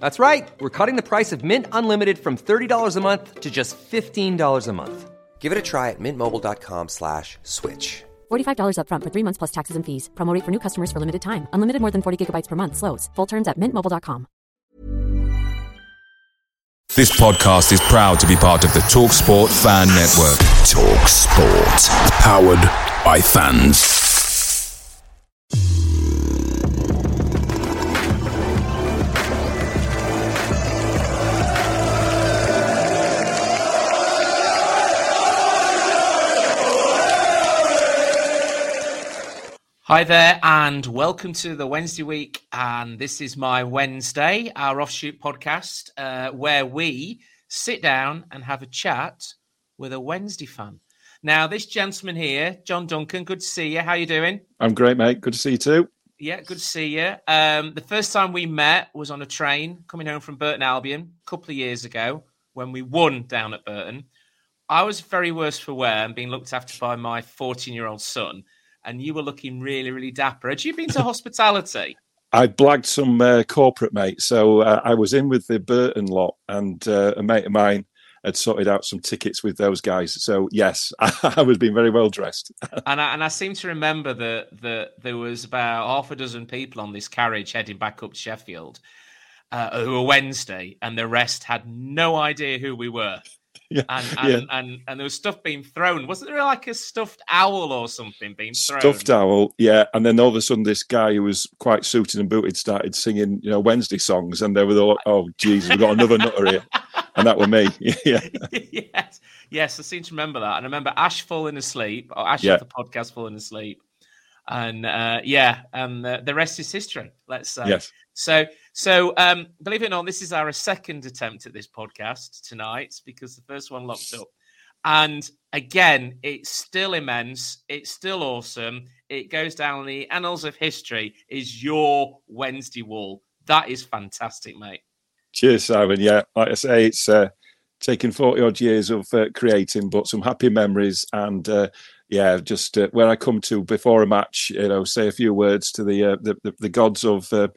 That's right. We're cutting the price of Mint Unlimited from $30 a month to just $15 a month. Give it a try at mintmobile.com slash switch. $45 upfront for three months plus taxes and fees. Promo rate for new customers for limited time. Unlimited more than 40 gigabytes per month. Slows. Full terms at mintmobile.com. This podcast is proud to be part of the TalkSport Fan Network. TalkSport. Powered by fans. Hi there, and welcome to the Wednesday week. And this is my Wednesday, our offshoot podcast, uh, where we sit down and have a chat with a Wednesday fan. Now, this gentleman here, John Duncan, good to see you. How you doing? I'm great, mate. Good to see you too. Yeah, good to see you. Um, the first time we met was on a train coming home from Burton Albion a couple of years ago when we won down at Burton. I was very worse for wear and being looked after by my 14 year old son and you were looking really, really dapper. Had you been to hospitality? I blagged some uh, corporate mates. So uh, I was in with the Burton lot, and uh, a mate of mine had sorted out some tickets with those guys. So yes, I was being very well dressed. and I, and I seem to remember that that there was about half a dozen people on this carriage heading back up to Sheffield. Uh, who were Wednesday, and the rest had no idea who we were yeah, and and, yeah. and and there was stuff being thrown. Wasn't there like a stuffed owl or something being thrown? Stuffed owl, yeah. And then all of a sudden, this guy who was quite suited and booted started singing, you know, Wednesday songs, and they were all, oh, Jesus, we've got another nutter here, and that were me. yeah, yes, yes. I seem to remember that, and I remember Ash falling asleep, or Ash Yeah. of the podcast falling asleep, and uh, yeah, and the, the rest is history. Let's say. yes, So, so um, believe it or not, this is our second attempt at this podcast tonight because the first one locked up. And again, it's still immense. It's still awesome. It goes down the annals of history. Is your Wednesday wall? That is fantastic, mate. Cheers, Simon. Yeah, like I say, it's uh, taken 40 odd years of uh, creating, but some happy memories. And uh, yeah, just uh, where I come to before a match, you know, say a few words to the uh, the, the, the gods of uh,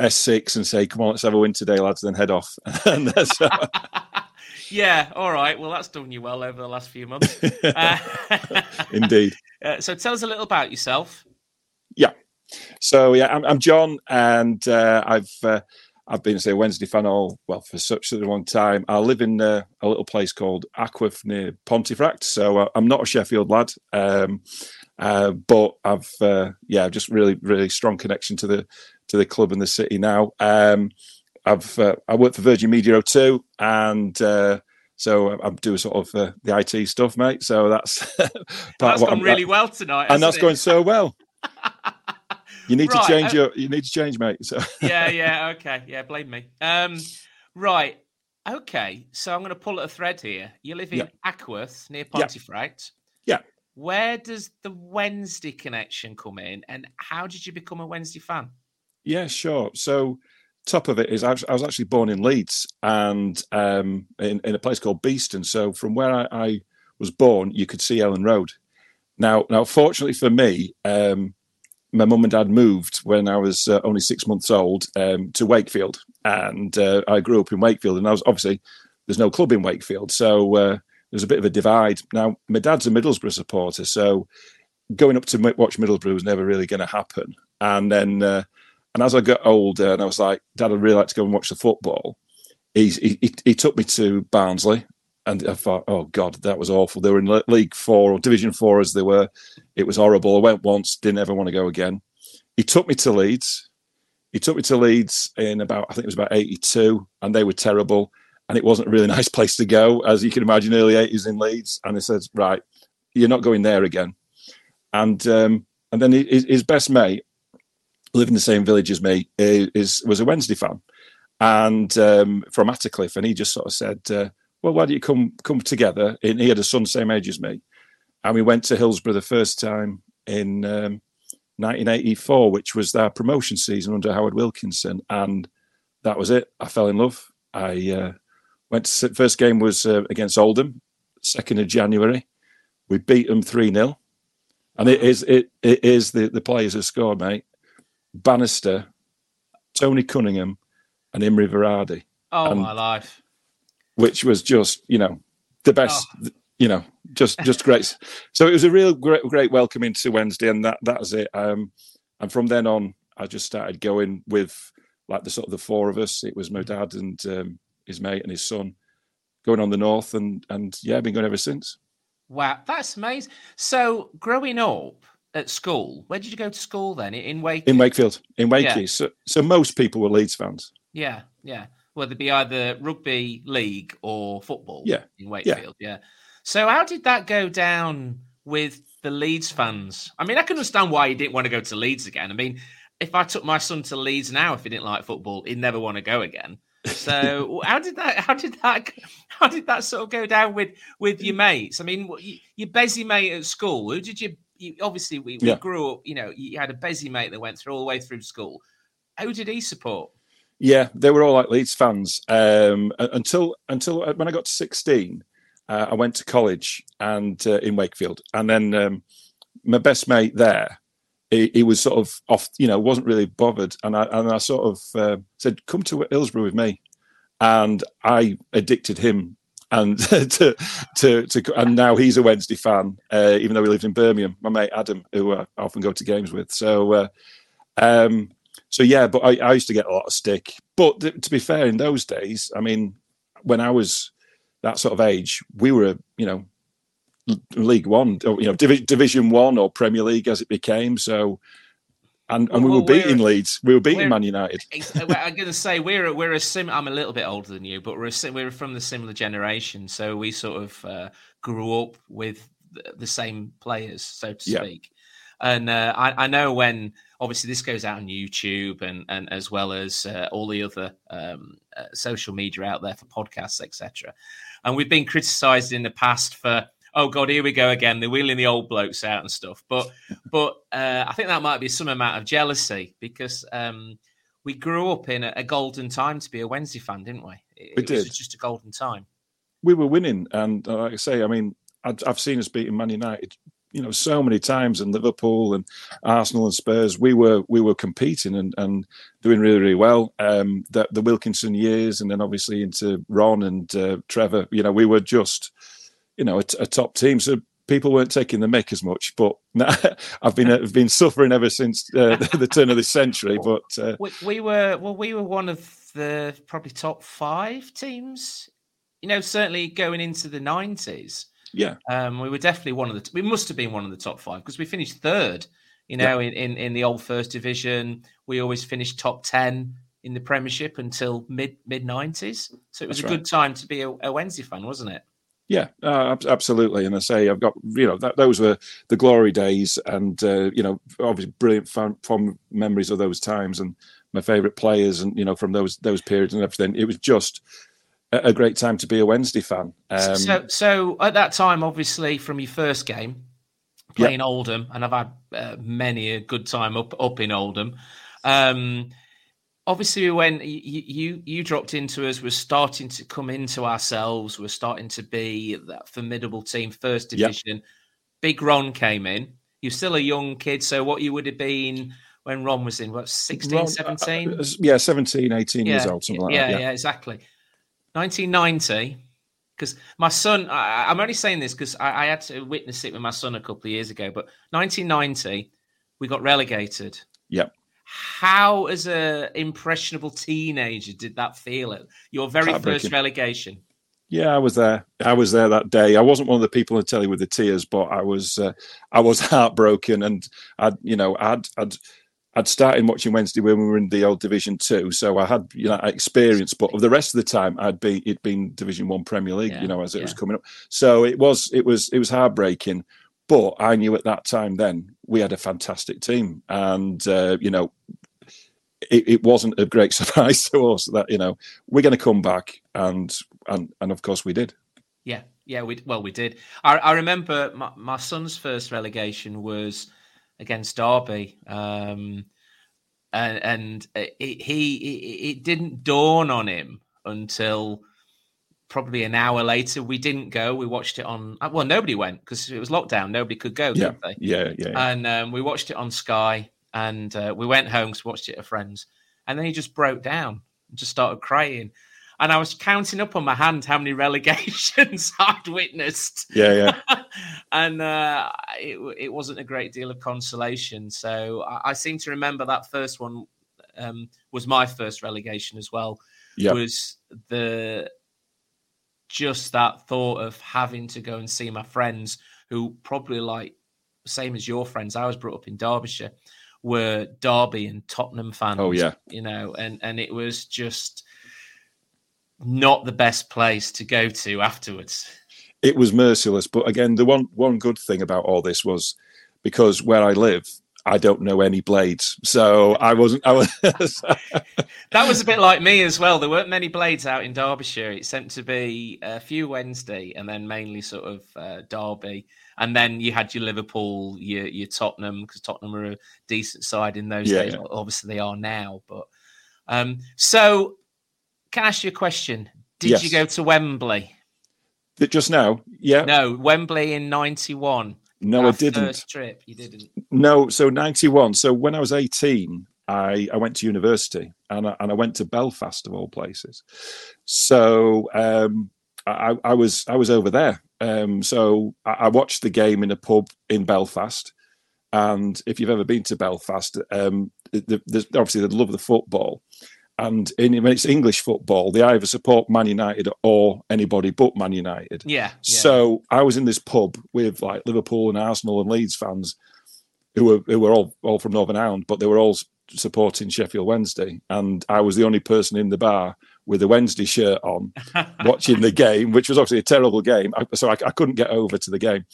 S6 and say, come on, let's have a win today, lads, then head off. uh, yeah, all right. Well, that's done you well over the last few months. Uh, indeed. uh, so, tell us a little about yourself. Yeah. So yeah, I'm, I'm John, and uh, I've uh, I've been say Wednesday fan all well for such a long time. I live in uh, a little place called Ackworth near Pontefract, so uh, I'm not a Sheffield lad, um, uh, but I've uh, yeah just really really strong connection to the to the club and the city now. Um, I've uh, I work for Virgin Media O2, and uh, so I- I'm doing sort of uh, the IT stuff, mate. So that's That's what gone I'm- really well tonight, and that's it? going so well. You need Right, to change uh, your. You need to change, mate. So yeah, yeah, okay, yeah. Blame me. Um, right, okay. So I'm going to pull at a thread here. You live in Yeah. Ackworth near Yeah. Pontefract. Yeah. Where does the Wednesday connection come in, and how did you become a Wednesday fan? Yeah, sure. So top of it is I was, actually born in Leeds and um, in, in a place called Beeston. So from where I, I was born, you could see Elland Road. Now, now, fortunately for me, um, my mum and dad moved when I was uh, only six months old um, to Wakefield, and uh, I grew up in Wakefield. And I was obviously there's no club in Wakefield, so uh, there's a bit of a divide. Now, my dad's a Middlesbrough supporter, so going up to watch Middlesbrough was never really going to happen. And then, uh, and as I got older, and I was like, Dad, I'd really like to go and watch the football. He, he he took me to Barnsley, and I thought, oh God, that was awful. They were in League Four or Division Four as they were. It was horrible. I went once, didn't ever want to go again. He took me to Leeds. He took me to Leeds in about, I think it was about 82, and they were terrible. And it wasn't a really nice place to go, as you can imagine, early 80s in Leeds. And he said, right, you're not going there again. And um, and then his, his best mate, lived in the same village as me, is was a Wednesday fan, and um, from Attercliffe, and he just sort of said, uh, "Well, why don't you come come together?" And he had a son same age as me, and we went to Hillsborough the first time in um, 1984, which was their promotion season under Howard Wilkinson, and that was it. I fell in love. I uh, went to first game was uh, against Oldham, second of January. We beat them three 0 and it is it, it is the the players who scored, mate. Bannister, Tony Cunningham, and Imre Varadi. Oh and, my life! Which was just you know the best. Oh. You know, just just great. so it was a real great great welcome into Wednesday, and that that was it. Um, and from then on, I just started going with like the sort of the four of us. It was my dad and um, his mate and his son going on the north, and and yeah, been going ever since. Wow, that's amazing. So, growing up at school, where did you go to school then? In Wakefield? In Wakefield. In Wakefield. Yeah. So, so most people were Leeds fans. Yeah, yeah. Whether they'd be either rugby league or football. Yeah. In Wakefield. Yeah. yeah. So, how did that go down with the Leeds fans? I mean, I can understand why he didn't want to go to Leeds again. I mean, if I took my son to Leeds now, if he didn't like football, he'd never want to go again. So how did that? How did that? How did that sort of go down with with your mm. mates? I mean, your busy mate at school. Who did you? You obviously, we, we yeah. grew up. You know, you had a busy mate that went through all the way through school. Who did he support? Yeah, they were all like Leeds fans um, until until uh, when I got to sixteen. Uh, I went to college and uh, in Wakefield, and then um, my best mate there he, he, was sort of off, you know, wasn't really bothered. And I, and I sort of uh, said, come to Hillsborough with me. And I addicted him and to, to, to, and now he's a Wednesday fan, uh, even though he lived in Birmingham, my mate Adam, who I often go to games with. So, uh, um, so yeah, but I, I, used to get a lot of stick. But th- to be fair, in those days, I mean, when I was that sort of age, we were, you know, League One, or, you know, Div- Division One or Premier League as it became. So, and, and well, we were beating Leeds. We were beating Man United. I'm going to say we're we're a sim. I'm a little bit older than you, but we're a, we're from the similar generation. So we sort of uh, grew up with the, the, same players, so to speak. Yeah. And uh, I, I, know when obviously this goes out on YouTube and and as well as uh, all the other um, uh, social media out there for podcasts, etc. And we've been criticised in the past for oh god, here we go again. They're wheeling the old blokes out and stuff. But but uh, I think that might be some amount of jealousy because um, we grew up in a, a, golden time to be a Wednesday fan, didn't we? It, we did. was just a golden time. We were winning, and uh, like I say, I mean, I've, I've seen us beating Man United you know so many times and Liverpool and Arsenal and Spurs we were we were competing and, and doing really really well um the, the Wilkinson years and then obviously into Ron and uh, Trevor you know we were just you know, a, a top team. So people weren't taking the mick as much. But I've been I've been suffering ever since uh, the turn of the century. But uh, we, we, were well, we were one of the probably top five teams. You know, certainly going into the nineties. Yeah, um, we were definitely one of the. We must have been one of the top five because we finished third. You know, yeah. in, in in the old first division, we always finished top ten in the Premiership until mid mid nineties. So it was That's a right. good time to be a, a Wednesday fan, wasn't it? Yeah, uh, absolutely. And I say I've got you know that, those were the glory days, and uh, you know obviously brilliant fun, fond memories of those times, and my favourite players, and you know from those those periods and everything. It was just a, a great time to be a Wednesday fan. Um, so, so at that time, obviously, from your first game playing Oldham, and I've had uh, many a good time up up in Oldham. Um, obviously when you, you you dropped into us, we're starting to come into ourselves. We're starting to be that formidable team, first division. Yep. Big Ron came in. You're still a young kid, so what you would have been when Ron was in, what, 16, Ron, 17? Uh, uh yeah, 17, 18 yeah, years old, something yeah, that. Yeah, yeah, exactly. 1990, because my son, I, am only saying this because I, I, had to witness it with my son a couple of years ago, but 1990, we got relegated. Yep. How, as a impressionable teenager, did that feel? It your very first relegation. Yeah, I was there. I was there that day. I wasn't one of the people the telly with the tears, but I was. Uh, I was heartbroken, and I'd, you know, I'd, I'd, I'd started watching Wednesday when we were in the old Division Two, so I had, you know, experience. But of the rest of the time, I'd be it'd been Division One Premier League, Yeah, you know, as it was coming up. So it was, it was, it was heartbreaking. But I knew at that time then we had a fantastic team, and uh, you know, it, it wasn't a great surprise to us that you know we're going to come back, and and and of course we did. Yeah, yeah. We well, we did. I, I remember my, my son's first relegation was against Derby, um, and and it, he it, it didn't dawn on him until probably an hour later. We didn't go. We watched it on. uh, Well, nobody went because it was lockdown. Nobody could go, Yeah, yeah, yeah. yeah. And um, we watched it on Sky, and uh, we went home we watched it at friends, and then he just broke down, and just started crying. And I was counting up on my hand how many relegations I'd witnessed. yeah, yeah. and uh, it, it wasn't a great deal of consolation. So I, I seem to remember that first one um, was my first relegation as well. Yeah. Was the just that thought of having to go and see my friends who probably like same as your friends. I was brought up in Derbyshire, were Derby and Tottenham fans. Oh, yeah. you know, and and it was just not the best place to go to afterwards. it was merciless. But again, the one one good thing about all this was because where I live, I don't know any blades, so I wasn't. I was. That was a bit like me as well. There weren't many blades out in Derbyshire. It seemed to be a few Wednesday and then mainly sort of uh, Derby. And then you had your Liverpool, your, your Tottenham, because Tottenham were a decent side in those Yeah, days. Obviously, they are now. But um, so, can I ask you a question? Did Yes. you go to Wembley? just now, yeah. No, Wembley in '91. No, I didn't. First trip, you didn't. No, so ninety one. So when I was eighteen, I, I went to university and I, and I went to Belfast of all places. So um, I, I was I was over there. Um, so I, I watched the game in a pub in Belfast. And if you've ever been to Belfast, um, the, the, obviously they love the football. And in, when it's English football, they either support Man United or anybody but Man United. Yeah. yeah. So I was in this pub with like Liverpool and Arsenal and Leeds fans who were who were all, all from Northern Ireland, but they were all supporting Sheffield Wednesday. And I was the only person in the bar with a Wednesday shirt on watching the game, which was obviously a terrible game. I, so I, I couldn't get over to the game.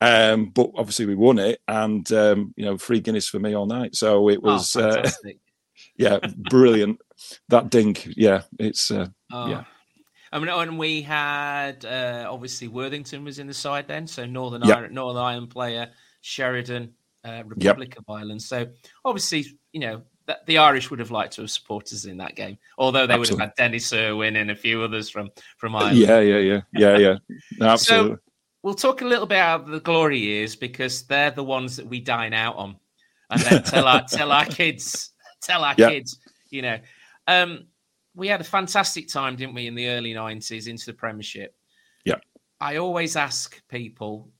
Um, but obviously we won it, and um, you know, free Guinness for me all night. So it Oh, was, uh, fantastic. Yeah, brilliant. That dink, yeah, it's uh, Oh. yeah. I mean, and we had uh, obviously Worthington was in the side then, so Northern Yep. Ireland, Northern Ireland player Sheridan, uh, Republic of Ireland. So obviously, you know, that, the Irish would have liked to have supported us in that game, although they would have had Denis Irwin and a few others from from Ireland. yeah, yeah, yeah, yeah, yeah. No, absolutely. So we'll talk a little bit about the glory years because they're the ones that we dine out on, and then tell our tell our kids, tell our Yeah. kids, you know. Um, we had a fantastic time, didn't we, in the early nineties into the Premiership? Yeah. I always ask people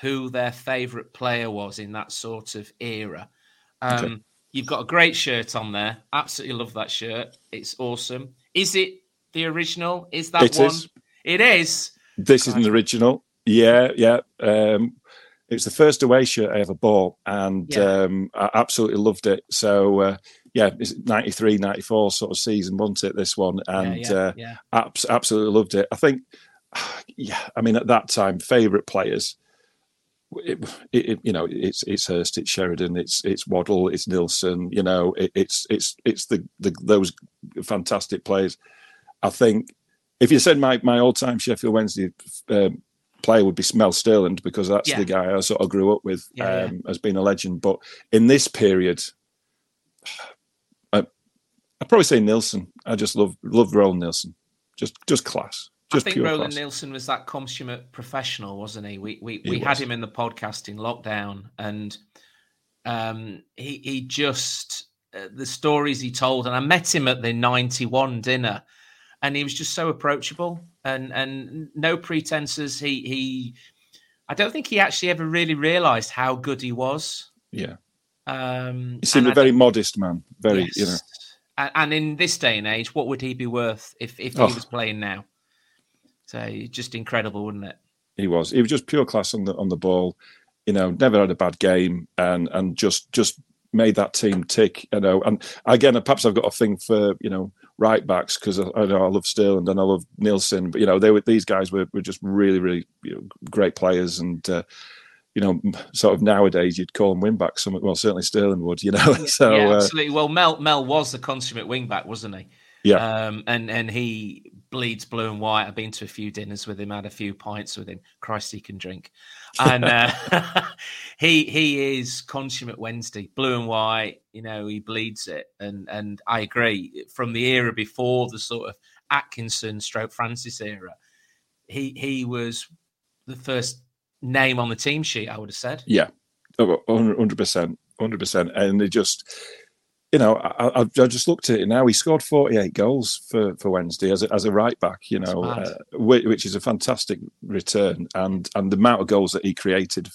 who their favourite player was in that sort of era. Um, Okay. You've got a great shirt on there. Absolutely love that shirt. It's awesome. Is it the original? Is that It one? is. It is. This is an original. Yeah, yeah. Um, it was the first away shirt I ever bought, and Yeah. um, I absolutely loved it. So, uh, yeah, it's 93, 94 sort of season, wasn't it? This one, and yeah, uh, yeah. abs- absolutely loved it. I think, yeah, I mean, at that time, favourite players. It, it- you know, it's it's Hirst, it's Sheridan, it's it's Waddle, it's Nilsson. You know, it, it's it's it's the, the those fantastic players. I think if you said my my all time Sheffield Wednesday um, player would be Mel Sterland because that's Yeah. the guy I sort of grew up with Yeah, yeah. um, as being a legend. But in this period, I, I'd probably say Nilsson. I just love love Roland Nilsson. Just just class. Just I think Roland class. Nilsson was that consummate professional, wasn't he? We we, He we had was. him in the podcast in lockdown, and um, he he just uh, the stories he told, and I met him at the ninety one dinner, and he was just so approachable and and no pretenses. He he, I don't think he actually ever really realised how good he was. Yeah, Um, he seemed a I very modest man. Very, you know. Yes. And in this day and age, what would he be worth if, if he Oh. was playing now? So just incredible, wouldn't it? He was. He was just pure class on the on the ball. You know, never had a bad game, and and just just made that team tick. You know, and again, perhaps I've got a thing for you know right backs because I, I, know I love Sterland and I love Nilsson, but you know they were these guys were, were just really really you know, great players and. Uh, you know, sort of nowadays you'd call them wing backs. Some, well, certainly Sterland would. You know, so yeah, uh, absolutely. well, Mel Mel was the consummate wing back, wasn't he? Yeah. Um, and and he bleeds blue and white. I've been to a few dinners with him, had a few pints with him. Christ, he can drink. And uh, he he is consummate Wednesday, blue and white. You know, he bleeds it. And and I agree. From the era before the sort of Atkinson stroke Francis era, he he was the first name on the team sheet. I would have said. Yeah, oh, oh, hundred percent, hundred percent. And they just you know, I, I, just looked at it now. He scored 48 goals for, for Wednesday as a, as a right back, you know, uh, which is a fantastic return. And and the amount of goals that he created,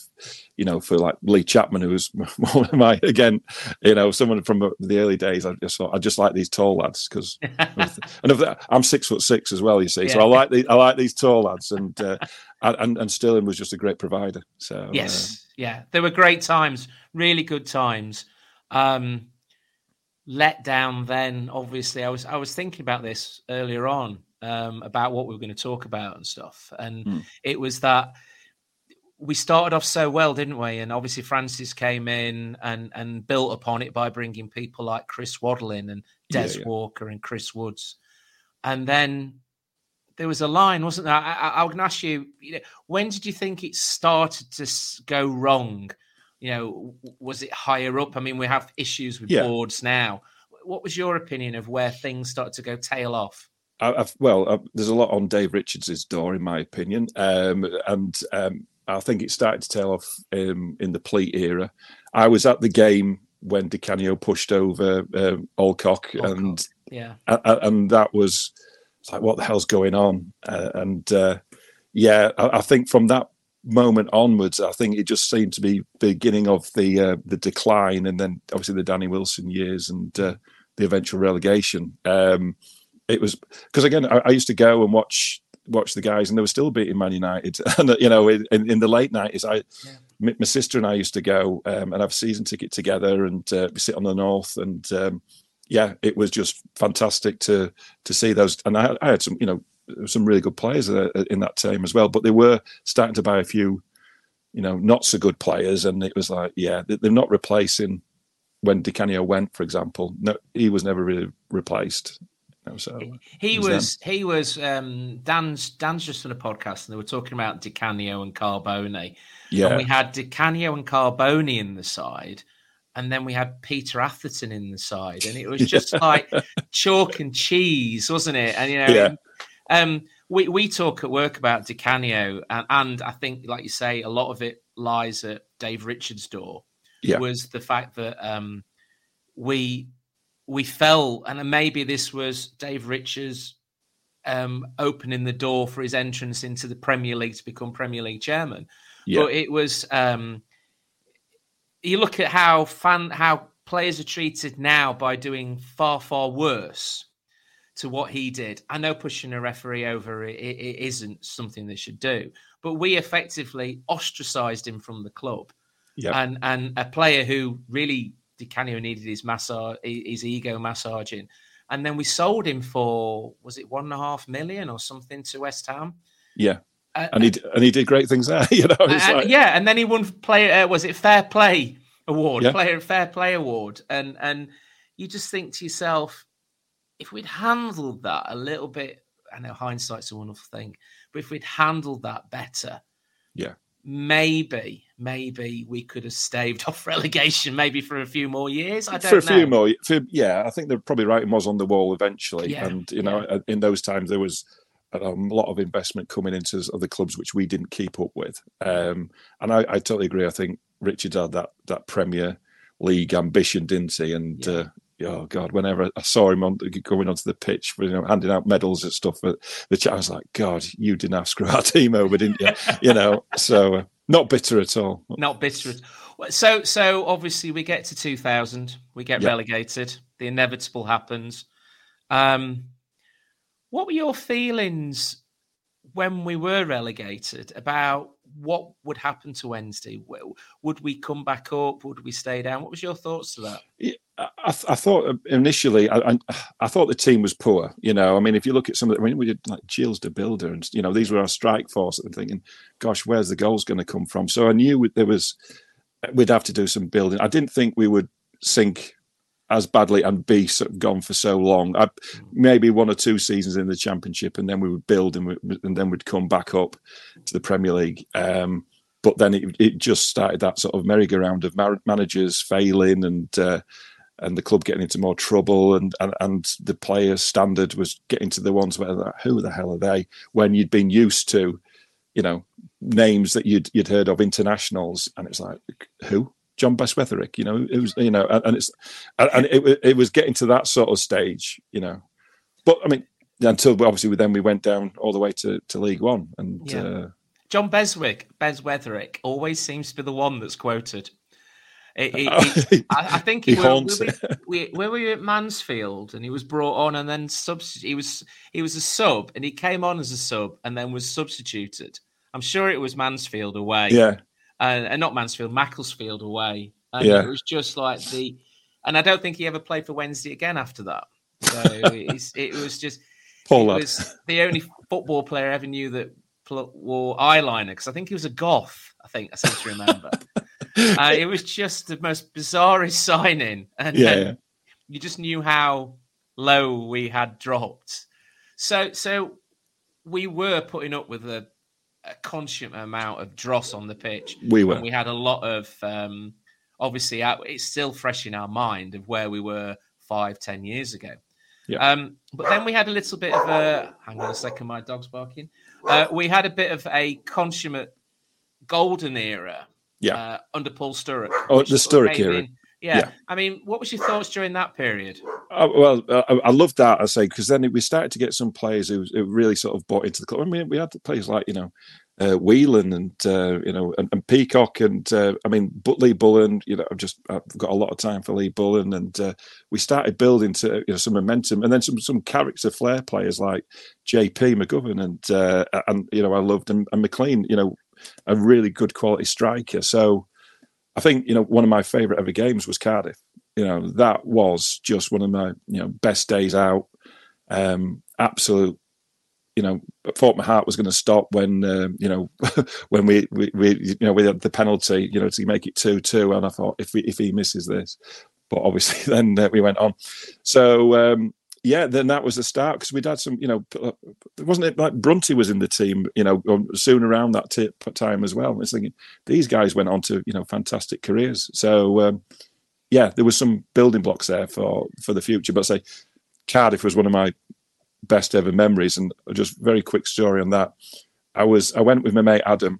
you know, for like Lee Chapman, who was one of my, again, you know, someone from the early days. I just thought, I just like these tall lads because, and I'm six foot six as well, you see. Yeah. So I like these, I like these tall lads. And, uh, and, and Sterland was just a great provider. So, yes, uh, yeah, there were great times, really good times. Um, let down then obviously i was i was thinking about this earlier on um, about what we were going to talk about and stuff. And mm. it was that we started off so well didn't we? And obviously francis came in and and built upon it by bringing people like chris waddle in and des yeah, yeah. walker and chris woods. And then there was a line wasn't there? I, I, I going to ask you, you know, when did you think it started to go wrong you know, was it higher up? I mean, we have issues with yeah. boards now. What was your opinion of where things started to go tail off? I've, well, I've, there's a lot on Dave Richards's door, in my opinion, um, and um, I think it started to tail off um, in the Pleat era. I was at the game when Di Canio pushed over um, Alcock, and yeah, and that was like, what the hell's going on? Uh, and uh, yeah, I, I, think from that moment onwards, I think it just seemed to be beginning of the uh, the decline, and then obviously the Danny Wilson years and uh, the eventual relegation. Um, it was because again, I, I, used to go and watch watch the guys, and they were still beating Man United. and you know, in, in the late nineties, I. Yeah. My, my sister and I used to go um, and have a season ticket together and uh, sit on the north and um, yeah, it was just fantastic to to see those. And I, I had some, you know, some really good players uh, uh, in that team as well. But they were starting to buy a few, you know, not so good players, and it was like, yeah, they're not replacing when Di Canio went, for example. No, he was never really replaced. so he uh, was he was um, Dan's Dan's just on a podcast and they were talking about Di Canio and Carbone. Yeah, and we had Di Canio and Carbone in the side, and then we had Peter Atherton in the side, and it was just like chalk and cheese, wasn't it? And you know, yeah. Um, we we talk at work about Di Canio, and, and I think, like you say, a lot of it lies at Dave Richards' door. Yeah. Was the fact that um, we we fell, and maybe this was Dave Richards um, opening the door for his entrance into the Premier League to become Premier League chairman. Yeah. But it was um, you look at how fan how players are treated now by doing far far worse to what he did. I know pushing a referee over it, it, it isn't something they should do, but we effectively ostracized him from the club. Yep. And and a player who really Di Canio needed his massage, his ego massaging, and then we sold him for was it one and a half million or something to West Ham? Yeah. Uh, and he and he did great things there, you know. Like... Yeah, and then he won player. Uh, was it fair play award? Yeah. Player fair play award, and and you just think to yourself, if we'd handled that a little bit, I know hindsight's a wonderful thing, but if we'd handled that better, yeah, maybe, maybe we could have staved off relegation, maybe for a few more years. I don't for a know. few more, for, yeah, I think the probably writing was on the wall eventually, yeah, and you know, yeah. in those times there was a lot of investment coming into other clubs which we didn't keep up with, um, and I, I, totally agree. I think Richard had that that Premier League ambition, didn't he? And yeah. uh, oh god, whenever I saw him on going onto the pitch, you know, handing out medals and stuff, but the chat I was like, God, you didn't have screw our team over, didn't you? you know, so uh, not bitter at all. Not bitter. So, so obviously we get to 2000, we get relegated. The inevitable happens. Um, what were your feelings when we were relegated about what would happen to Wednesday. Would we come back up? Would we stay down? What was your thoughts to that? Yeah, I, I, thought um, initially, I, I, I, thought the team was poor. You know, I mean, if you look at some of the, I mean, we did like Gilles de Bilde, and you know, these were our strike force. I'm thinking, gosh, where's the goals going to come from? So I knew there was, we'd have to do some building. I didn't think we would sink as badly and be gone for so long. I, maybe one or two seasons in the championship, and then we would build and, we, and then we'd come back up to the Premier League. Um, but then it, it, just started that sort of merry-go-round of managers failing and uh, and the club getting into more trouble, and, and and the players' standard was getting to the ones where who the hell are they? When you'd been used to, you know, names that you'd you'd heard of internationals, and it's like who John Beswetherick, you know, it was, you know, and, it's, and it, it was getting to that sort of stage, you know. But I mean, until obviously we, then we went down all the way to, to League One, and yeah. uh, John Beswick, Beswetherick, always seems to be the one that's quoted. It, it, it, I, I, think he, we, we, we, were at Mansfield, and he was brought on, and then substitute. He was he was a sub, and he came on as a sub, and then was substituted. I'm sure it was Mansfield away. Yeah, and, and not Mansfield, Macclesfield away. And yeah. it was just like the, and I don't think he ever played for Wednesday again after that. So it was just, Paul it was the only football player I ever knew that wore eyeliner because I think he was a goth. I think I seem to remember. uh, it was just the most bizarre signing, and yeah, yeah, you just knew how low we had dropped. So, so we were putting up with a a consummate amount of dross on the pitch. We were. we had a lot of, um, obviously, it's still fresh in our mind of where we were five, ten years ago. Yeah. Um, but then we had a little bit of a. Hang on a second, my dog's barking. Uh, we had a bit of a consummate golden era. Yeah. Uh, under Paul Sturrock. Oh, the Sturrock era. In, yeah. yeah. I mean, what was your thoughts during that period? Well, I, I loved that. I say because then we started to get some players who, who, really sort of bought into the club. I mean, we had players like you know uh, Whelan and uh, you know and, and Peacock and uh, I mean but Lee Bullen. You know, I've just I've got a lot of time for Lee Bullen, and uh, we started building to you know some momentum, and then some some character flair players like JP McGovern and uh, and you know I loved and, and MacLean. You know, a really good quality striker. So I think you know one of my favourite ever games was Cardiff. You know that was just one of my you know best days out. Um, absolute, you know, I thought my heart was going to stop when um, you know when we, we, we you know we had the penalty you know to make it two two, and I thought if we, if he misses this, but obviously then uh, we went on. So um, yeah, then that was the start because we'd had some, you know, uh, wasn't it like Brunty was in the team, you know, soon around that t- time as well. I was thinking these guys went on to, you know, fantastic careers. So um, yeah, there was some building blocks there for for the future. But say Cardiff was one of my best ever memories, and just very quick story on that. I was I went with my mate Adam,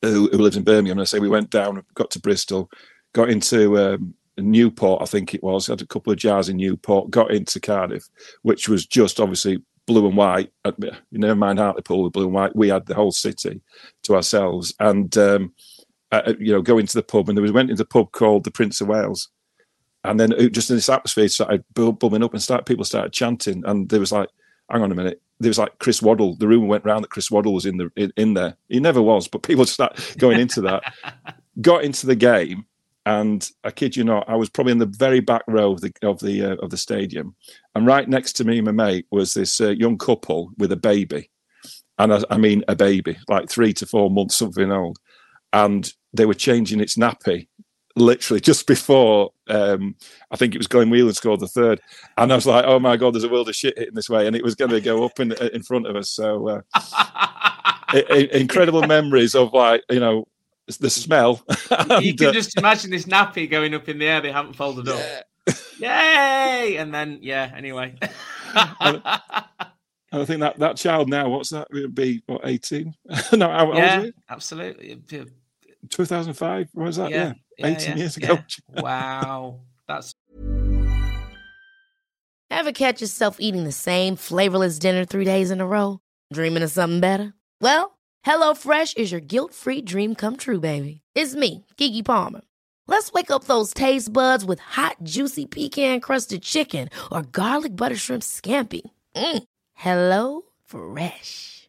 who, who lives in Birmingham. And I say we went down, got to Bristol, got into um, Newport, I think it was. Had a couple of jars in Newport, got into Cardiff, which was just obviously blue and white. Uh, never mind Hartlepool, the blue and white. We had the whole city to ourselves, and um, uh, uh you know, go into the pub, and there was went into a pub called the Prince of Wales, and then it, just in this atmosphere started bubbling up, and start people started chanting, and there was like, hang on a minute. There was like Chris Waddle. The rumor went round that Chris Waddle was in the in, in there. He never was, but people start going into that. Got into the game, and I kid you not, I was probably in the very back row of the of the uh, of the stadium, and right next to me, my mate was this uh, young couple with a baby, and I, I, mean a baby, like three to four months, something old, and they were changing its nappy, literally just before um, I think it was Glenn Whelan scored the third, and I was like, oh my god, there's a world of shit hitting this way, and it was going to go up in in front of us, so. Uh, incredible memories of like you know the smell. and, you can uh, just imagine this nappy going up in the air. They haven't folded up. Yeah. Yay! And then yeah. Anyway. and, I think that that child now, what's that? Would be what eighteen? no, how, yeah, absolutely. Two thousand five. What was that? Yeah, yeah. eighteen years ago. wow, that's. Ever catch yourself eating the same flavorless dinner three days in a row? Dreaming of something better? Well. HelloFresh is your guilt free dream come true, baby. It's me, Keke Palmer. Let's wake up those taste buds with hot, juicy pecan crusted chicken or garlic butter shrimp scampi. Mm. Hello Fresh.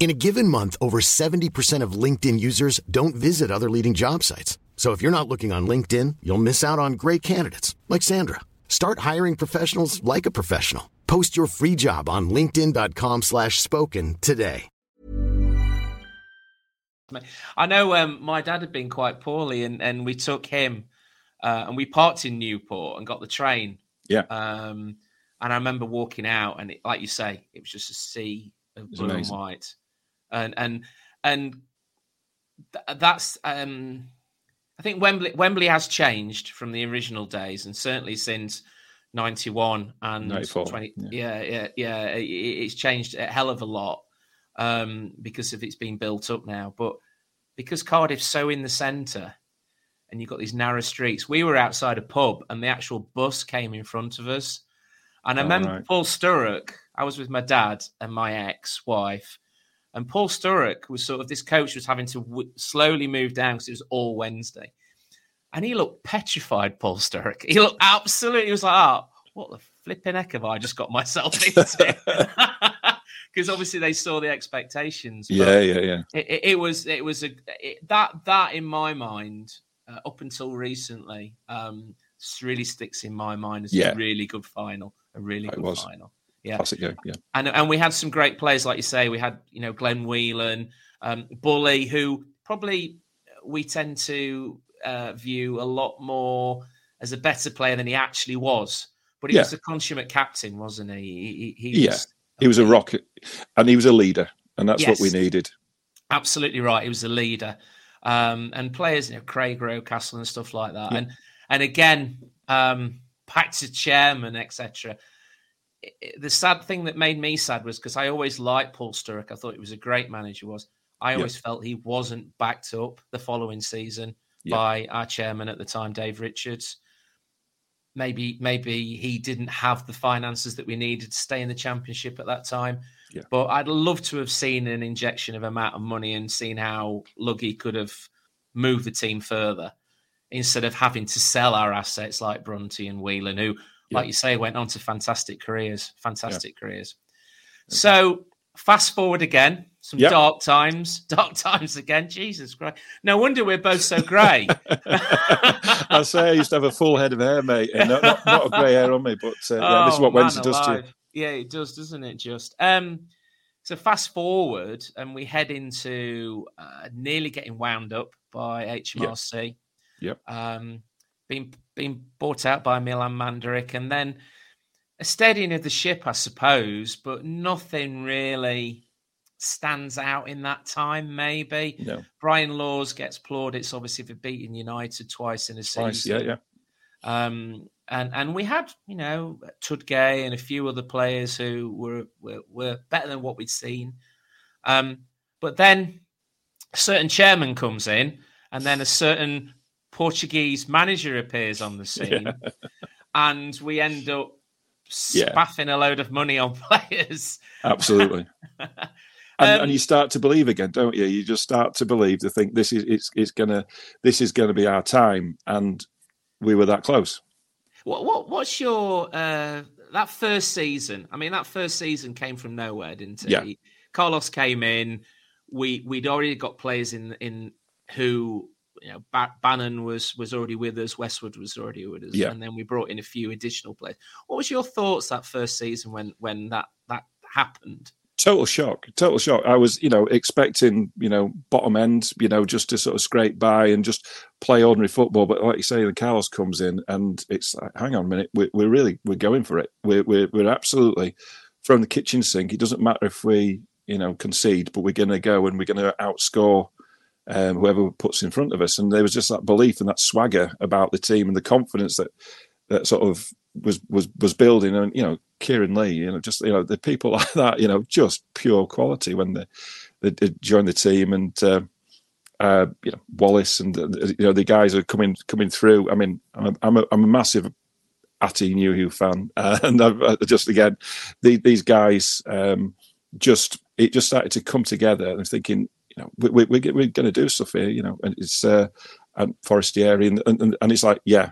In a given month, over 70% of LinkedIn users don't visit other leading job sites. So if you're not looking on LinkedIn, you'll miss out on great candidates like Sandra. Start hiring professionals like a professional. Post your free job on linkedin.com slash spoken today. I know um, my dad had been quite poorly, and, and we took him uh, and we parked in Newport and got the train. Yeah. Um, and I remember walking out, and it, like you say, it was just a sea of blue and white, and and and th- that's um, I think Wembley Wembley has changed from the original days, and certainly since '91 and 94, 20, yeah. yeah, yeah, yeah, it, it's changed a hell of a lot um, because of it's been built up now. But because Cardiff's so in the centre, and you've got these narrow streets, we were outside a pub, and the actual bus came in front of us. And I Oh, remember right. Paul Sturrock. I was with my dad and my ex-wife, and Paul Sturrock was sort of this coach was having to w- slowly move down because it was all Wednesday, and he looked petrified. Paul Sturrock. He looked absolutely. He was like, "Ah, what the flipping heck have I just got myself into?" Because obviously they saw the expectations. but Yeah, yeah, yeah. it, it, it was it was a it, that that in my mind uh, up until recently um really sticks in my mind as Yeah. a really good final a really It good was. final yeah Classic game. Yeah. and and we had some great players like you say we had you know Glenn Whelan um Bully who probably we tend to uh, view a lot more as a better player than he actually was but he Yeah. was a consummate captain wasn't he he, he, he Yeah. was He was a rocket and he was a leader, and that's what we needed. absolutely right. He was a leader, um, and players, you know, Craig Rocastle and stuff like that. Yeah. And and again, um, back to chairman, etc. The sad thing that made me sad was because I always liked Paul Sturrock. I thought he was a great manager. Was I always felt he wasn't backed up the following season Yeah. by our chairman at the time, Dave Richards. Maybe maybe he didn't have the finances that we needed to stay in the championship at that time. Yeah. But I'd love to have seen an injection of amount of money and seen how Luggy could have moved the team further instead of having to sell our assets like Brunty and Whelan, who, like Yeah. you say, went on to fantastic careers, fantastic careers. So fast forward again, some Yeah. dark times, dark times again. Jesus Christ! No wonder we're both so grey. I say I used to have a full head of hair, mate, and not, not, not a grey hair on me, but uh, yeah, this is Oh, what Wednesday does to you. Yeah, it does, doesn't it? Just um. So fast forward, and we head into uh, nearly getting wound up by HMRC. Yep. Um, being being bought out by Milan Mandaric, and then a steadying of the ship, I suppose, but nothing really stands out in that time. Maybe No, Brian Laws gets plaudits, obviously, for beating United twice in a season. yeah, yeah. Um, and and we had you know Tudgay and a few other players who were were, were better than what we'd seen. Um, but then a certain chairman comes in, and then a certain Portuguese manager appears on the scene, and we end up Yeah. spaffing a load of money on players. Absolutely. and, Um, and you start to believe again, don't you? You just start to believe to think this is it's it's gonna this is gonna be our time, and we were that close. What what what's your uh that first season? I mean, that first season came from nowhere, didn't it? Yeah. Carlos came in. We we'd already got players in in who you know ba- Bannan was was already with us. Westwood was already with us, Yeah. and then we brought in a few additional players. What was your thoughts that first season when when that that happened? Total shock, total shock. I was, you know, expecting, you know, bottom end, you know, just to sort of scrape by and just play ordinary football. But like you say, the Carlos comes in, and it's like, hang on a minute, we're, we're really we're going for it. We're, we're we're absolutely from the kitchen sink. It doesn't matter if we, you know, concede, but we're going to go and we're going to outscore um, whoever puts in front of us. And there was just that belief and that swagger about the team and the confidence that that sort of was was was building. And you know, Kieran Lee, you know, just you know, the people like that, you know, just pure quality when they they, they joined the team. And uh, uh, you know Wallace and uh, you know the guys are coming coming through. I mean, I'm a, I'm a, I'm a massive Atdhe Nuhiu fan, uh, and I've, uh, just again the, these guys um, just it just started to come together. And I'm thinking, you know, we, we, we're, we're going to do stuff here, you know, and it's uh, and Forestieri, and, and and it's like, yeah,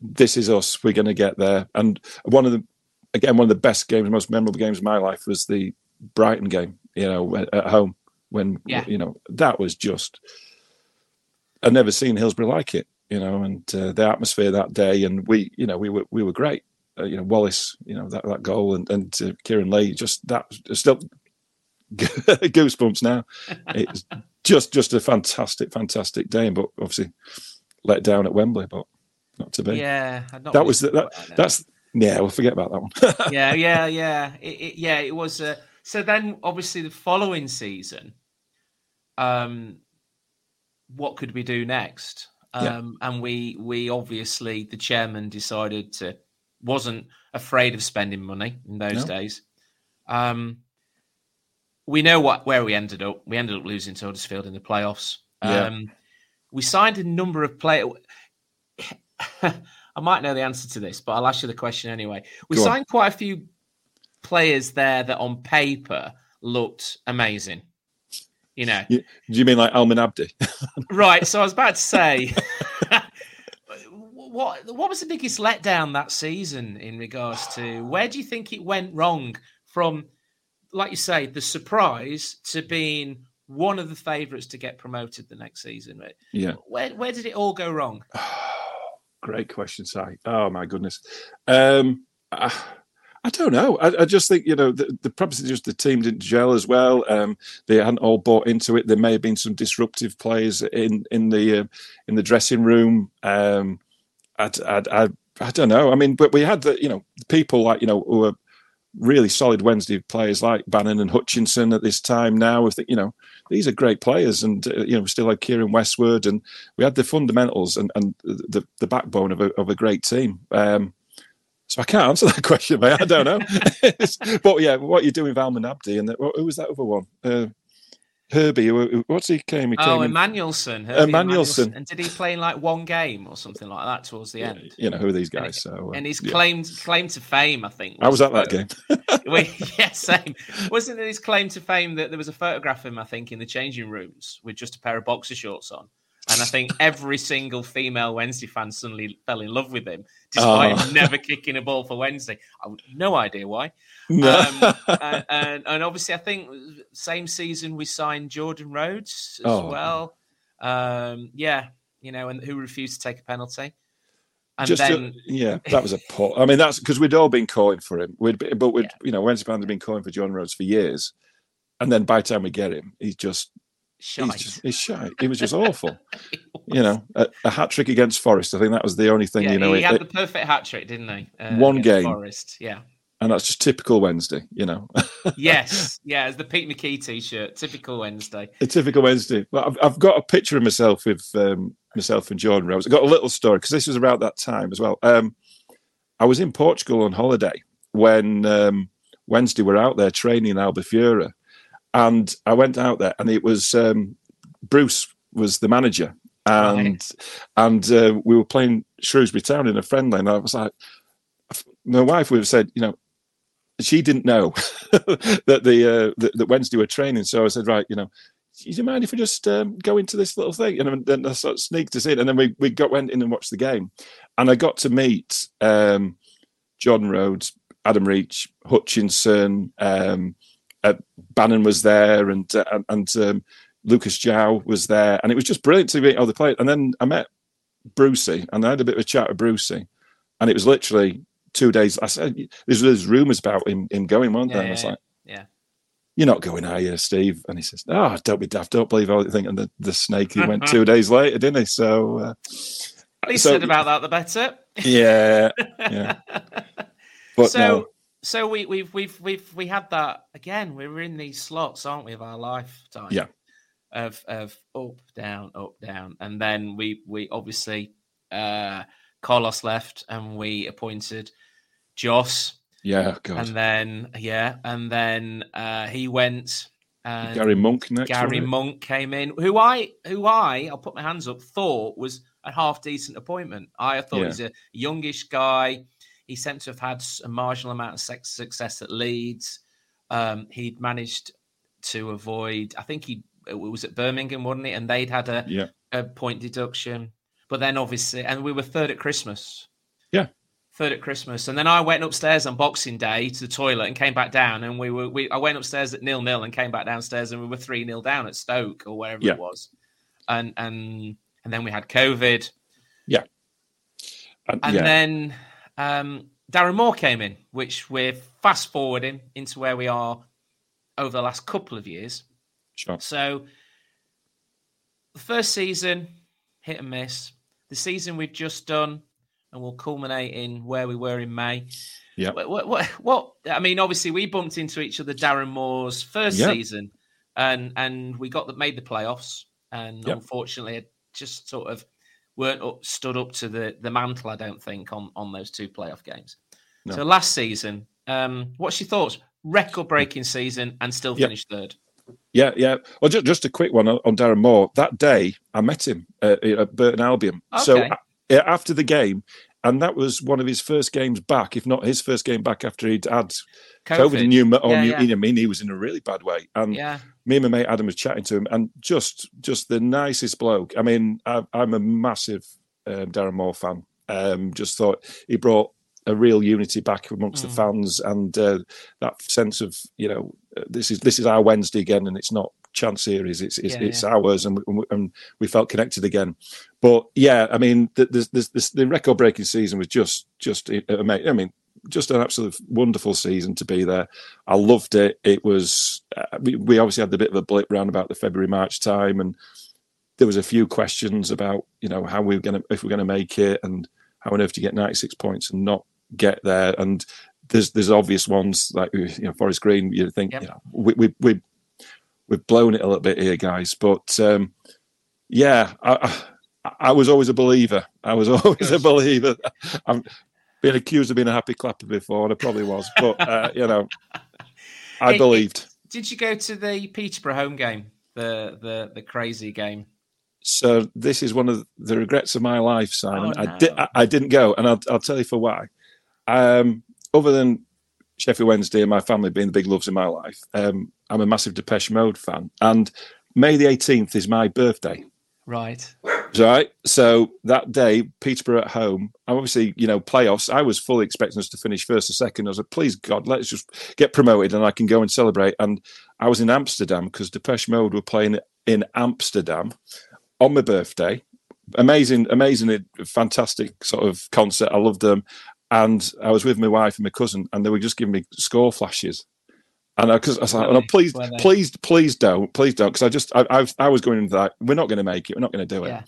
this is us. We're going to get there. And one of the again one of the best games, most memorable games of my life was the Brighton game. You know, at home when Yeah. you know that was just I've never seen Hillsborough like it, you know, and uh, the atmosphere that day, and we, you know, we were we were great. Uh, you know, Wallace, you know that that goal, and and uh, Kieran Lee, just that still goosebumps now. It's just just a fantastic, fantastic day, but obviously let down at Wembley, but not to be. Yeah, not that really was the, that, that. that's yeah. We'll forget about that one. yeah, yeah, yeah. It, it, yeah, it was. Uh, so then, obviously, the following season, um, what could we do next? Um, Yeah. and we we obviously the chairman decided to wasn't afraid of spending money in those No. days. Um, we know what where we ended up. We ended up losing to Huddersfield in the playoffs. Yeah. Um, we signed a number of players. I might know the answer to this, but I'll ask you the question anyway. We Go on. signed quite a few players there that on paper looked amazing. You know, You- Do you mean like Almen Abdi? right? So I was about to say, what what was the biggest letdown that season in regards to where do you think it went wrong from, like you say, the surprise to being one of the favourites to get promoted the next season? Right? yeah. Where where did it all go wrong? Great question, Si. Oh my goodness. Um, I, I don't know. I, I just think you know the, the probably just the team didn't gel as well. Um, they hadn't all bought into it. There may have been some disruptive players in in the uh, in the dressing room. Um, I, I, I don't know. I mean, but we had the you know people like you know who were really solid Wednesday players like Bannan and Hutchinson at this time. Now, I think you know these are great players, and uh, you know we still had Keiren Westwood, and we had the fundamentals and, and the the backbone of a of a great team. Um, so I can't answer that question, mate. I don't know. but yeah, what you doing with Almen Abdi and the, who was that other one? Uh, Urby. What's he came? He Oh, came Emanuelson. Urby Emanuelson. And did he play in like one game or something like that towards the end? you know who are these guys? he- So uh, and he's yeah. claim claim to fame, I think. I was at that game. Well, yeah, same. Wasn't it his claim to fame that there was a photograph of him, I think, in the changing rooms with just a pair of boxer shorts on? And I think every single female Wednesday fan suddenly fell in love with him, despite Oh. him never kicking a ball for Wednesday. I have no idea why. No. Um, and, and, obviously, I think same season we signed Jordan Rhodes as Oh. well. Um, yeah, you know, and who refused to take a penalty. And just then, uh, yeah, that was a pot. I mean, that's because we'd all been calling for him. We'd, be- but we'd, Yeah. you know, Wednesday fans had been calling for Jordan Rhodes for years, and then by the time we get him, he's just shite. he's just he's shy. He was just awful. You know, a, a hat trick against Forest. I think that was the only thing. yeah, you know, he it- had it- the perfect hat trick, didn't he? Uh, One game. Forest. Yeah. and that's just typical Wednesday. You know, Yes. yeah. It's the Pete McKee t-shirt. Typical Wednesday. a typical Wednesday. But I've, I've got a picture of myself with um, myself and Jordan Rhodes. I've got a little story because this was around that time as well. Um, I was in Portugal on holiday when um, Wednesday were out there training in Albufeira, and I went out there, and it was um, Bruce was the manager, and Right. and uh, we were playing Shrewsbury Town in a friendly, and I was like, my wife would have said, you know, she didn't know that the uh, that, that Wednesday were training, so I said, right, you know. Do you mind if we just um, go into this little thing? And then I sort of sneaked us in, and then we, we got went in and watched the game, and I got to meet um, Jordan Rhodes, Adam Reach, Hutchinson, um, uh, Bannan was there, and uh, and, um, Lucas João was there, and it was just brilliant to meet all the players. And then I met Brucey, and I had a bit of a chat with Brucey, and it was literally two days. I said, "There's, there's rumours about him him going, weren't there?" Yeah, and I was like, yeah. "You're not going, are you, Steve?" And he says, "Oh, don't be daft. Don't believe all you think." And the, the snake he went two days later, didn't he? So uh, At least So- said about that, the better. yeah, yeah. But so, no, so we, we've we've we've we had that again. We were in these slots, aren't we, of our lifetime? Yeah. Of of up down up down, and then we we obviously uh Carlos left, and we appointed Jos, yeah, God, and then yeah, and then uh he went, And Gary Monk next. Gary? Monk came in, who I, who I, I'll put my hands up, thought was a half decent appointment. I thought Yeah. he's a youngish guy. He seemed to have had a marginal amount of success at Leeds. Um, he'd managed to avoid, I think he it was at Birmingham, wasn't it? And they'd had a, Yeah. a point deduction. But then obviously, and we were third at Christmas. Yeah. Third at Christmas, and then I went upstairs on Boxing Day to the toilet and came back down, and we were we I went upstairs at nil nil and came back downstairs, and we were three nil down at Stoke or wherever Yeah. it was, and and and then we had COVID, And, and yeah. then um, Darren Moore came in, which we're fast forwarding into where we are over the last couple of years. Sure. So the first season, hit and miss. The season we've just done, and we'll culminate in where we were in May. Yeah. What, what, what, what- I mean, obviously, we bumped into each other, Darren Moore's first Yeah. season, and and we got the, made the playoffs, and Yep. unfortunately, it just sort of weren't up, stood up to the the mantle. I don't think on on those two playoff games. No. So last season, um, what's your thoughts? Record breaking season and still Yeah. finished third. Yeah, yeah. Well, just, just a quick one on, Darren Moore. That day, I met him uh, at Burton Albion. So uh, after the game, and that was one of his first games back, if not his first game back after he'd had COVID, and pneumo- or Yeah, yeah. you know, I mean, he was in a really bad way. And Yeah, me and my mate Adam was chatting to him, and just just the nicest bloke. I mean, I, I'm a massive um, Darren Moore fan. Um, just thought he brought a real unity back amongst Mm. the fans, and uh, that sense of you know uh, this is this is our Wednesday again, and it's not Chansiri's. It's it's, Yeah, it's yeah. ours, and we, and we felt connected again. But yeah, I mean, the the, the, the, the record breaking season was just just amazing. I mean. Just an absolute wonderful season to be there. I loved it. It was uh, we, we obviously had a bit of a blip round about the February March time, and there was a few questions about you know how we were going to if we're going to make it and how on earth you get 96 points and not get there and there's there's obvious ones like you know Forest Green you think Yep. you know we we we we've blown it a little bit here guys but um yeah I, I I was always a believer I was always a believer I'm been accused of being a happy clapper before and I probably was but uh, you know I believed Did you go to the Peterborough home game, the the the crazy game? So this is one of the regrets of my life, Simon. Oh, I did I, I, didn't go, and I'll, I'll tell you for why. Um, other than Sheffield Wednesday and my family being the big loves in my life, um, I'm a massive Depeche Mode fan, and May the 18th is my birthday. Right. Right. So that day, Peterborough at home, obviously, you know, playoffs. I was fully expecting us to finish first or second. I was like, please God, let's just get promoted and I can go and celebrate. And I was in Amsterdam because Depeche Mode were playing in Amsterdam on my birthday. Amazing, amazing, fantastic sort of concert. I loved them. And I was with my wife and my cousin, and they were just giving me score flashes. And I, cause I was like, Really? oh, please, please, please don't, please don't, because I just, I, I, I was going into that. We're not going to make it. We're not going to do it. Yeah.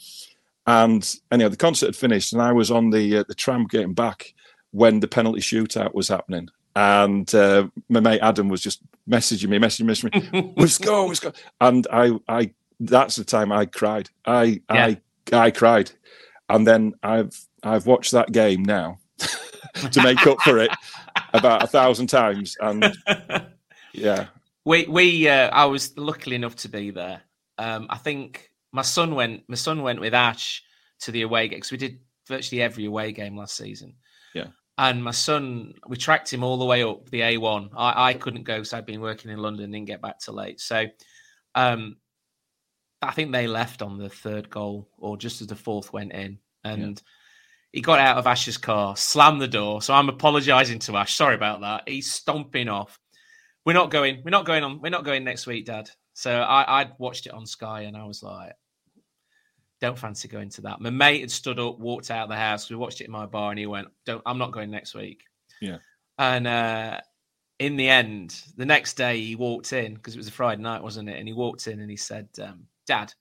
And anyhow, the concert had finished, and I was on the uh, the tram getting back when the penalty shootout was happening. And uh, my mate Adam was just messaging me, messaging me, messaging me. We've scored, we've scored. And I, I, that's the time I cried. I, I, I cried. And then I've, I've watched that game now to make up for it about a thousand times. And yeah, We we uh, I was lucky enough to be there. Um, I think my son went. My son went with Ash to the away game because we did virtually every away game last season. Yeah. And my son, we tracked him all the way up the A1. I, I couldn't go because I'd been working in London, didn't get back till late. So, um, I think they left on the third goal or just as the fourth went in, and he got out of Ash's car, slammed the door. So I'm apologising to Ash. Sorry about that. He's stomping off. We're not going. We're not going on. We're not going next week, Dad. So I, I'd watched it on Sky, and I was like, "Don't fancy going to that." My mate had stood up, walked out of the house. We watched it in my bar, and he went, "Don't. I'm not going next week." Yeah. And uh, in the end, the next day, he walked in because it was a Friday night, wasn't it? And he walked in and he said, um, "Dad,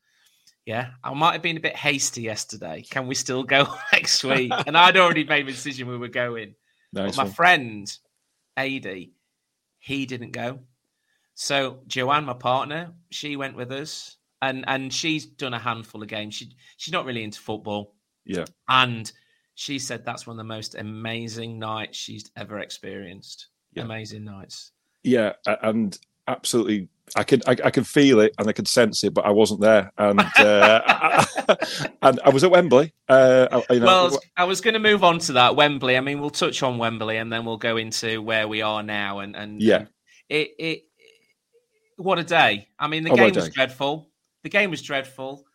yeah, I might have been a bit hasty yesterday. Can we still go next week?" and I'd already made my decision we were going. nice But my friend, Adi, he didn't go. So Joanne, my partner, she went with us, and and she's done a handful of games. She she's not really into football, Yeah. and she said that's one of the most amazing nights she's ever experienced. Yeah. Amazing nights. Yeah, and absolutely. I could I, I could feel it and I could sense it, but I wasn't there, and uh, and I was at Wembley. Uh, you know, well, I was going to move on to that Wembley. I mean, we'll touch on Wembley and then we'll go into where we are now. And and yeah, it it what a day. I mean, the Oh, game was dreadful. The game was dreadful,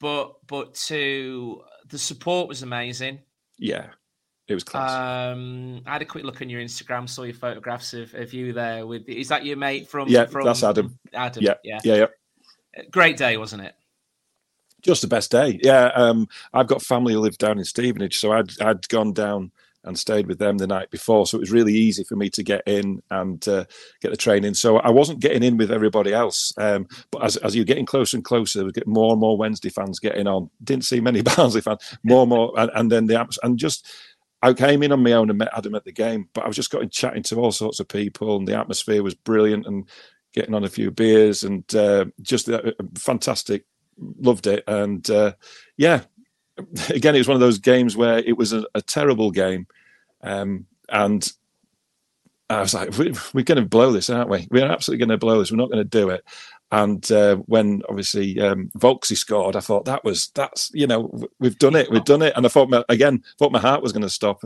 but but to the support was amazing. yeah, it was class. Um, I had a quick look on your Instagram, saw your photographs of, of you there with. Is that your mate from? Yeah, from, that's Adam. Adam. yeah, yeah, yeah, yeah. Great day, wasn't it? Just the best day. Yeah, um, I've got family who live down in Stevenage, so I'd I'd gone down and stayed with them the night before, so it was really easy for me to get in and uh, get the training. So I wasn't getting in with everybody else, um, but as as you're getting closer and closer, there was getting more and more Wednesday fans getting on. Didn't see many Barnsley fans, more and more, and, and then the and just. I came in on my own and met Adam at the game, but I was just got in chatting to all sorts of people, and the atmosphere was brilliant, and getting on a few beers, and uh, just uh, fantastic. Loved it, and uh, yeah, again, it was one of those games where it was a, a terrible game, um, and I was like, we, "We're going to blow this, aren't we? We're absolutely going to blow this. We're not going to do it." And uh, when obviously um, Vaulksy scored, I thought that was that's you know we've done it, we've done it, and I thought my, again thought my heart was going to stop,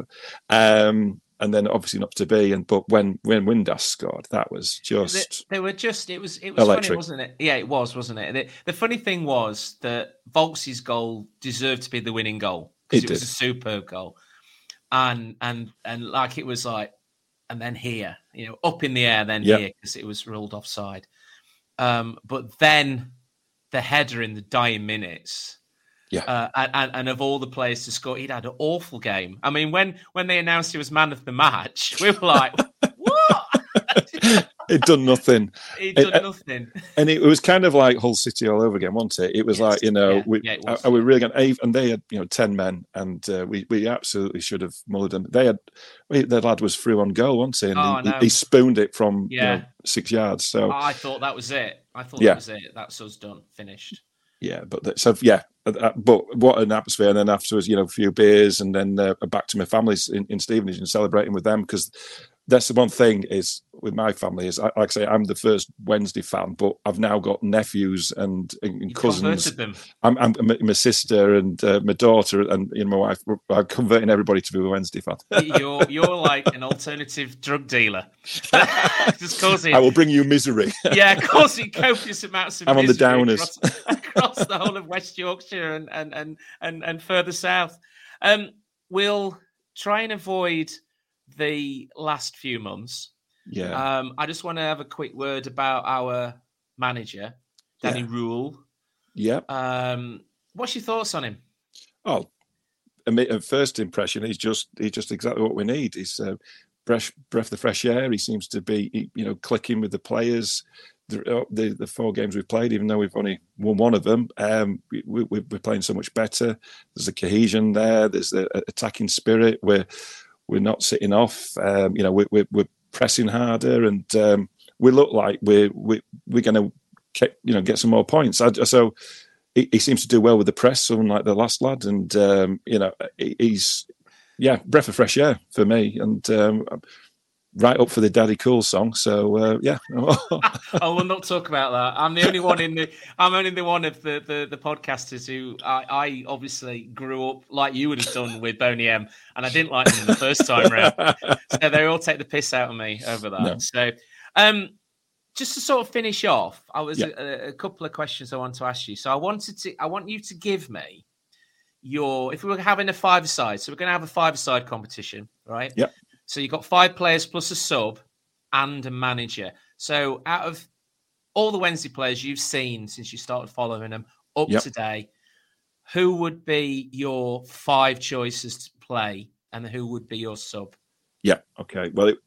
um, and then obviously not to be. And but when when Windass scored, that was just They, they were just. It was. It was funny, Electric. wasn't it? Yeah, it was, wasn't it? The, the funny thing was that Vaulksy's goal deserved to be the winning goal because It it, was a superb goal, and and and like it was like, and then here, you know, up in the air, then Yeah. here because it was ruled offside. Um, but then the header in the dying minutes. Yeah. Uh, and, and, and of all the players to score, he'd had an awful game. I mean, when when they announced he was man of the match, we were like, "What? It done nothing. And- done nothing." and it was kind of like Hull City all over again, wasn't it? It was Yes, like you know, yeah, we, yeah, are, are we really going to? And they had you know ten men, and uh, we we absolutely should have mullered them. They had we, the lad was through on goal, wasn't he? And Oh, he, know. he spooned it from you know, six yards. So I thought that was it. I thought Yeah. that was it. That's us done, finished. yeah, but that, so yeah, uh, uh, but what an atmosphere! And then afterwards, you know, a few beers, and then uh, back to my family's in, in Stevenage and celebrating with them because that's the one thing is with my family is I- like I say I'm the first Wednesday fan, but I've now got nephews and, and You cousins. converted them. I'm, I'm my, my sister and uh, my daughter and you know my wife. I'm converting everybody to be a Wednesday fan. You're you're like an alternative drug dealer. Just causing I will bring you misery. yeah, causing copious amounts of I'm on the downers. across, across the whole of West Yorkshire and and and and, and further south. Um, we'll try and avoid the last few months. yeah, Um, I just want to have a quick word about our manager, Danny Yeah. Röhl. yeah. Um, what's your thoughts on him? Oh, a first impression, he's just he's just exactly what we need. He's uh, breath breath of fresh air. He seems to be you know clicking with the players. The, uh, the the four games we've played, even though we've only won one of them, um, we, we, we're playing so much better. There's a cohesion there. There's the uh, attacking spirit. We're we're not sitting off. Um, you know, we're, we're we're pressing harder, and um, we look like we're we, we're going to you know get some more points. I, so he, he seems to do well with the press, unlike the last lad, and um, you know he, he's yeah breath of fresh air for me, and um, right up for the Daddy Cool song. So uh, yeah, I will not talk about that. I'm the only one in the. I'm only the one of the the, the podcasters who I, I obviously grew up like you would have done with Boney M, and I didn't like them the first time round. So they all take the piss out of me over that. No. So, um, just to sort of finish off, I was Yeah. a, a couple of questions I want to ask you. So I wanted to. I want you to give me your. If we were having a five side, so we're going to have a five side competition, right? Yep. So you've got five players plus a sub and a manager. So out of all the Wednesday players you've seen since you started following them up Yep. today, who would be your five choices to play, and who would be your sub? yeah, okay. Well, it,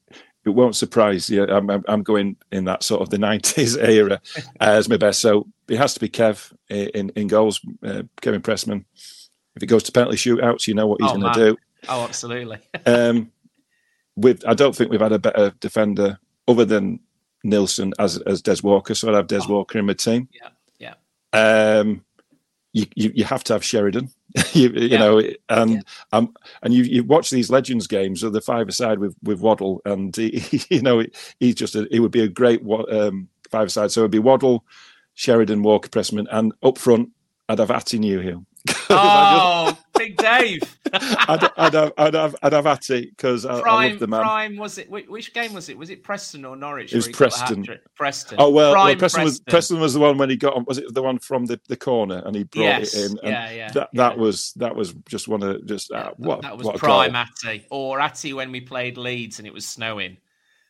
it won't surprise you. I'm, I'm, going in that sort of the '90s era as my best. So it has to be Kev in in goals. Uh, Kevin Pressman. If it goes to penalty shootouts, you know what he's Oh, going to do. Oh, absolutely. Um, with I don't think we've had a better defender other than Nilsson as as Des Walker. So I'd have Des Oh. Walker in my team. Yeah, yeah. Um, you, you you have to have Sheridan. you, you Yeah. know, and Yeah. um, and you you watch these Legends games of the five aside with with Waddle, and he, you know he's just a, he would be a great um, five side. So it'd be Waddle, Sheridan, Walker, Pressman, and up front I'd have Atdhe Nuhiu. oh, Big Dave. I'd, I'd, have, I'd have I'd have Atty because I, I love the man. Prime was it? Which, game was it? Was it Preston or Norwich? It was Preston. Preston. Oh well, well Prime Preston, was Preston was the one when he got on. Was it the one from the, the corner and he brought yes. it in? And yeah, yeah. That yeah. that was that was just one of just uh, what that was what prime. Atty or Atty when we played Leeds and it was snowing.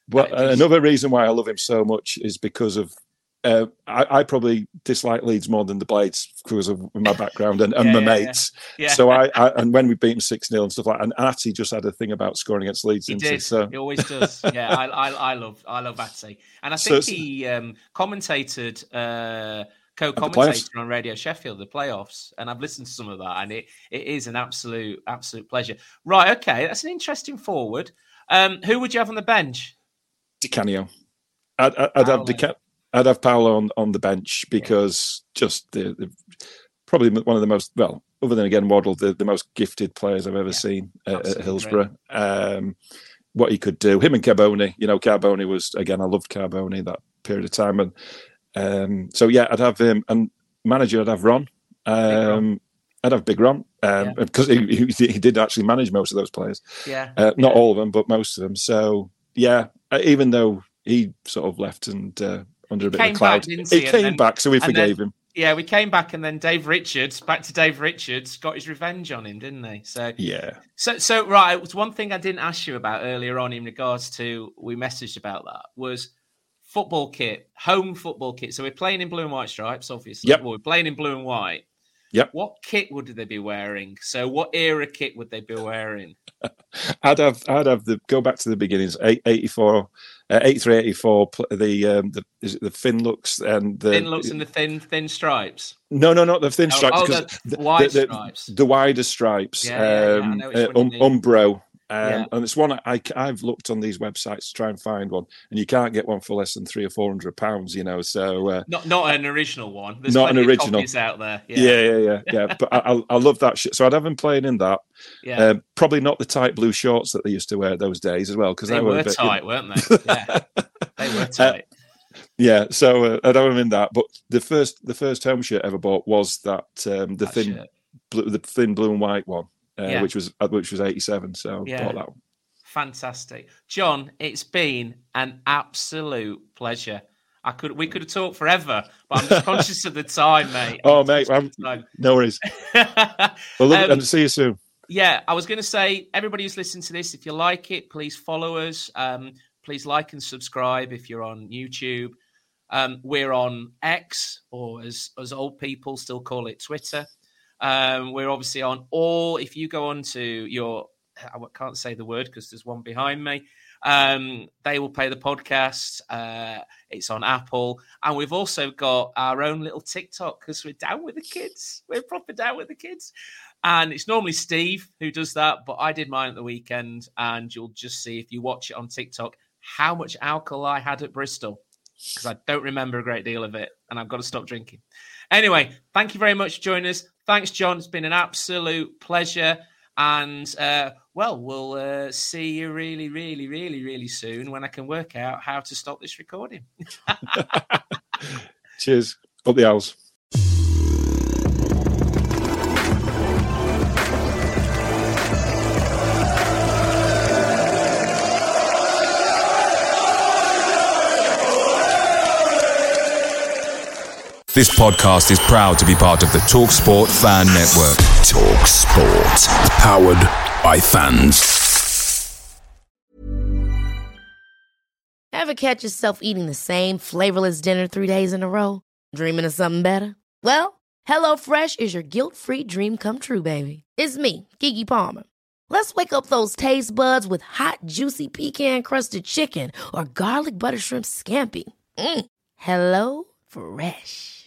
Well, Uh, another reason why I love him so much is because of uh, I, I probably dislike Leeds more than the Blades because of my background and, and Yeah, my yeah, mates. Yeah. So I, I and when we beat them six 0 and stuff like, that, and Atty just had a thing about scoring against Leeds. He did. So He always does. Yeah, I, I, I love, I love Atty, and I think it's- he um, commentated, uh, co-commentated on Radio Sheffield the playoffs, and I've listened to some of that, and it, it is an absolute, absolute pleasure. Right, okay, that's an interesting forward. Um, who would you have on the bench? Di Canio. I'd, I'd, I'd have. I'd have Paolo on, on the bench because just the, the probably one of the most well, other than again Waddle, the, the most gifted players I've ever seen at, at Hillsborough. Um, what he could do, him and Carboni. You know, Carboni was again. I loved Carboni that period of time, and um, so yeah, I'd have him and manager. I'd have Ron. Um, I'd have Big Ron um, because he, he, he did actually manage most of those players. Yeah, Uh, not yeah. all of them, but most of them. So yeah, uh, even though he sort of left and uh, under a bit of cloud, back, he he? Came then- back, so we forgave then- him. Yeah, we came back, and then Dave Richards, back to Dave Richards, got his revenge on him, didn't they? So Yeah, So, so right, it was one thing I didn't ask you about earlier on in regards to we messaged about that was football kit, home football kit. So we're playing in blue and white stripes, obviously. Yep. Well, we're playing in blue and white. Yep. What kit would they be wearing? So, what era kit would they be wearing? I'd have I'd have the go back to the beginnings. Eight, 84, uh, 83, 84, The um, the is it the fin looks and the Thin looks and the thin, thin stripes. no no not the thin Oh, stripes oh, 'cause the wide the, stripes. the wider stripes. Yeah, yeah, yeah, um, uh, um. Umbro. Um, Yeah. And it's one I, I've looked on these websites to try and find one, and you can't get one for less than three or four hundred pounds. You know, so uh, Not, not an original one. There's Not an of original. copies out there. Yeah, Yeah, yeah, yeah, yeah. but I, I, I love that shit. So I'd have him playing in that. yeah. Um, probably not the tight blue shorts that they used to wear those days as well, because they were, were a bit, you know- tight, weren't they? Yeah, they were tight. yeah, so uh, I'd have him in that. But the first, the first home shirt I ever bought was that um, the That thin, blue, the thin blue and white one, uh, Yeah. which was uh, which was eighty seven. So Yeah. bought that one. Fantastic, John. It's been an absolute pleasure. I could we could have talked forever, but I'm just conscious of the time, mate. Oh, mate, no worries. Well, it, Um, and see you soon. yeah, I was going to say, everybody who's listening to this, if you like it, please follow us. Um, please like and subscribe if you're on YouTube. Um, we're on X, or as as old people still call it, Twitter. Um, we're obviously on all. If you go on to your, I can't say the word because there's one behind me. Um, they will play the podcast. Uh, it's on Apple, and we've also got our own little TikTok because we're down with the kids. We're proper down with the kids. And it's normally Steve who does that, but I did mine at the weekend. And you'll just see if you watch it on TikTok how much alcohol I had at Bristol because I don't remember a great deal of it and I've got to stop drinking. Anyway, thank you very much for joining us. Thanks, John. It's been an absolute pleasure. And uh, well, we'll uh, see you really, really, really, really soon when I can work out how to stop this recording. Cheers. Up the owls. This podcast is proud to be part of the TalkSport Fan Network. Talk Sport. Powered by fans. Ever catch yourself eating the same flavorless dinner three days in a row? Dreaming of something better? Well, HelloFresh is your guilt free dream come true, baby. It's me, Keke Palmer. Let's wake up those taste buds with hot, juicy pecan crusted chicken or garlic butter shrimp scampi. Mm. Hello Fresh.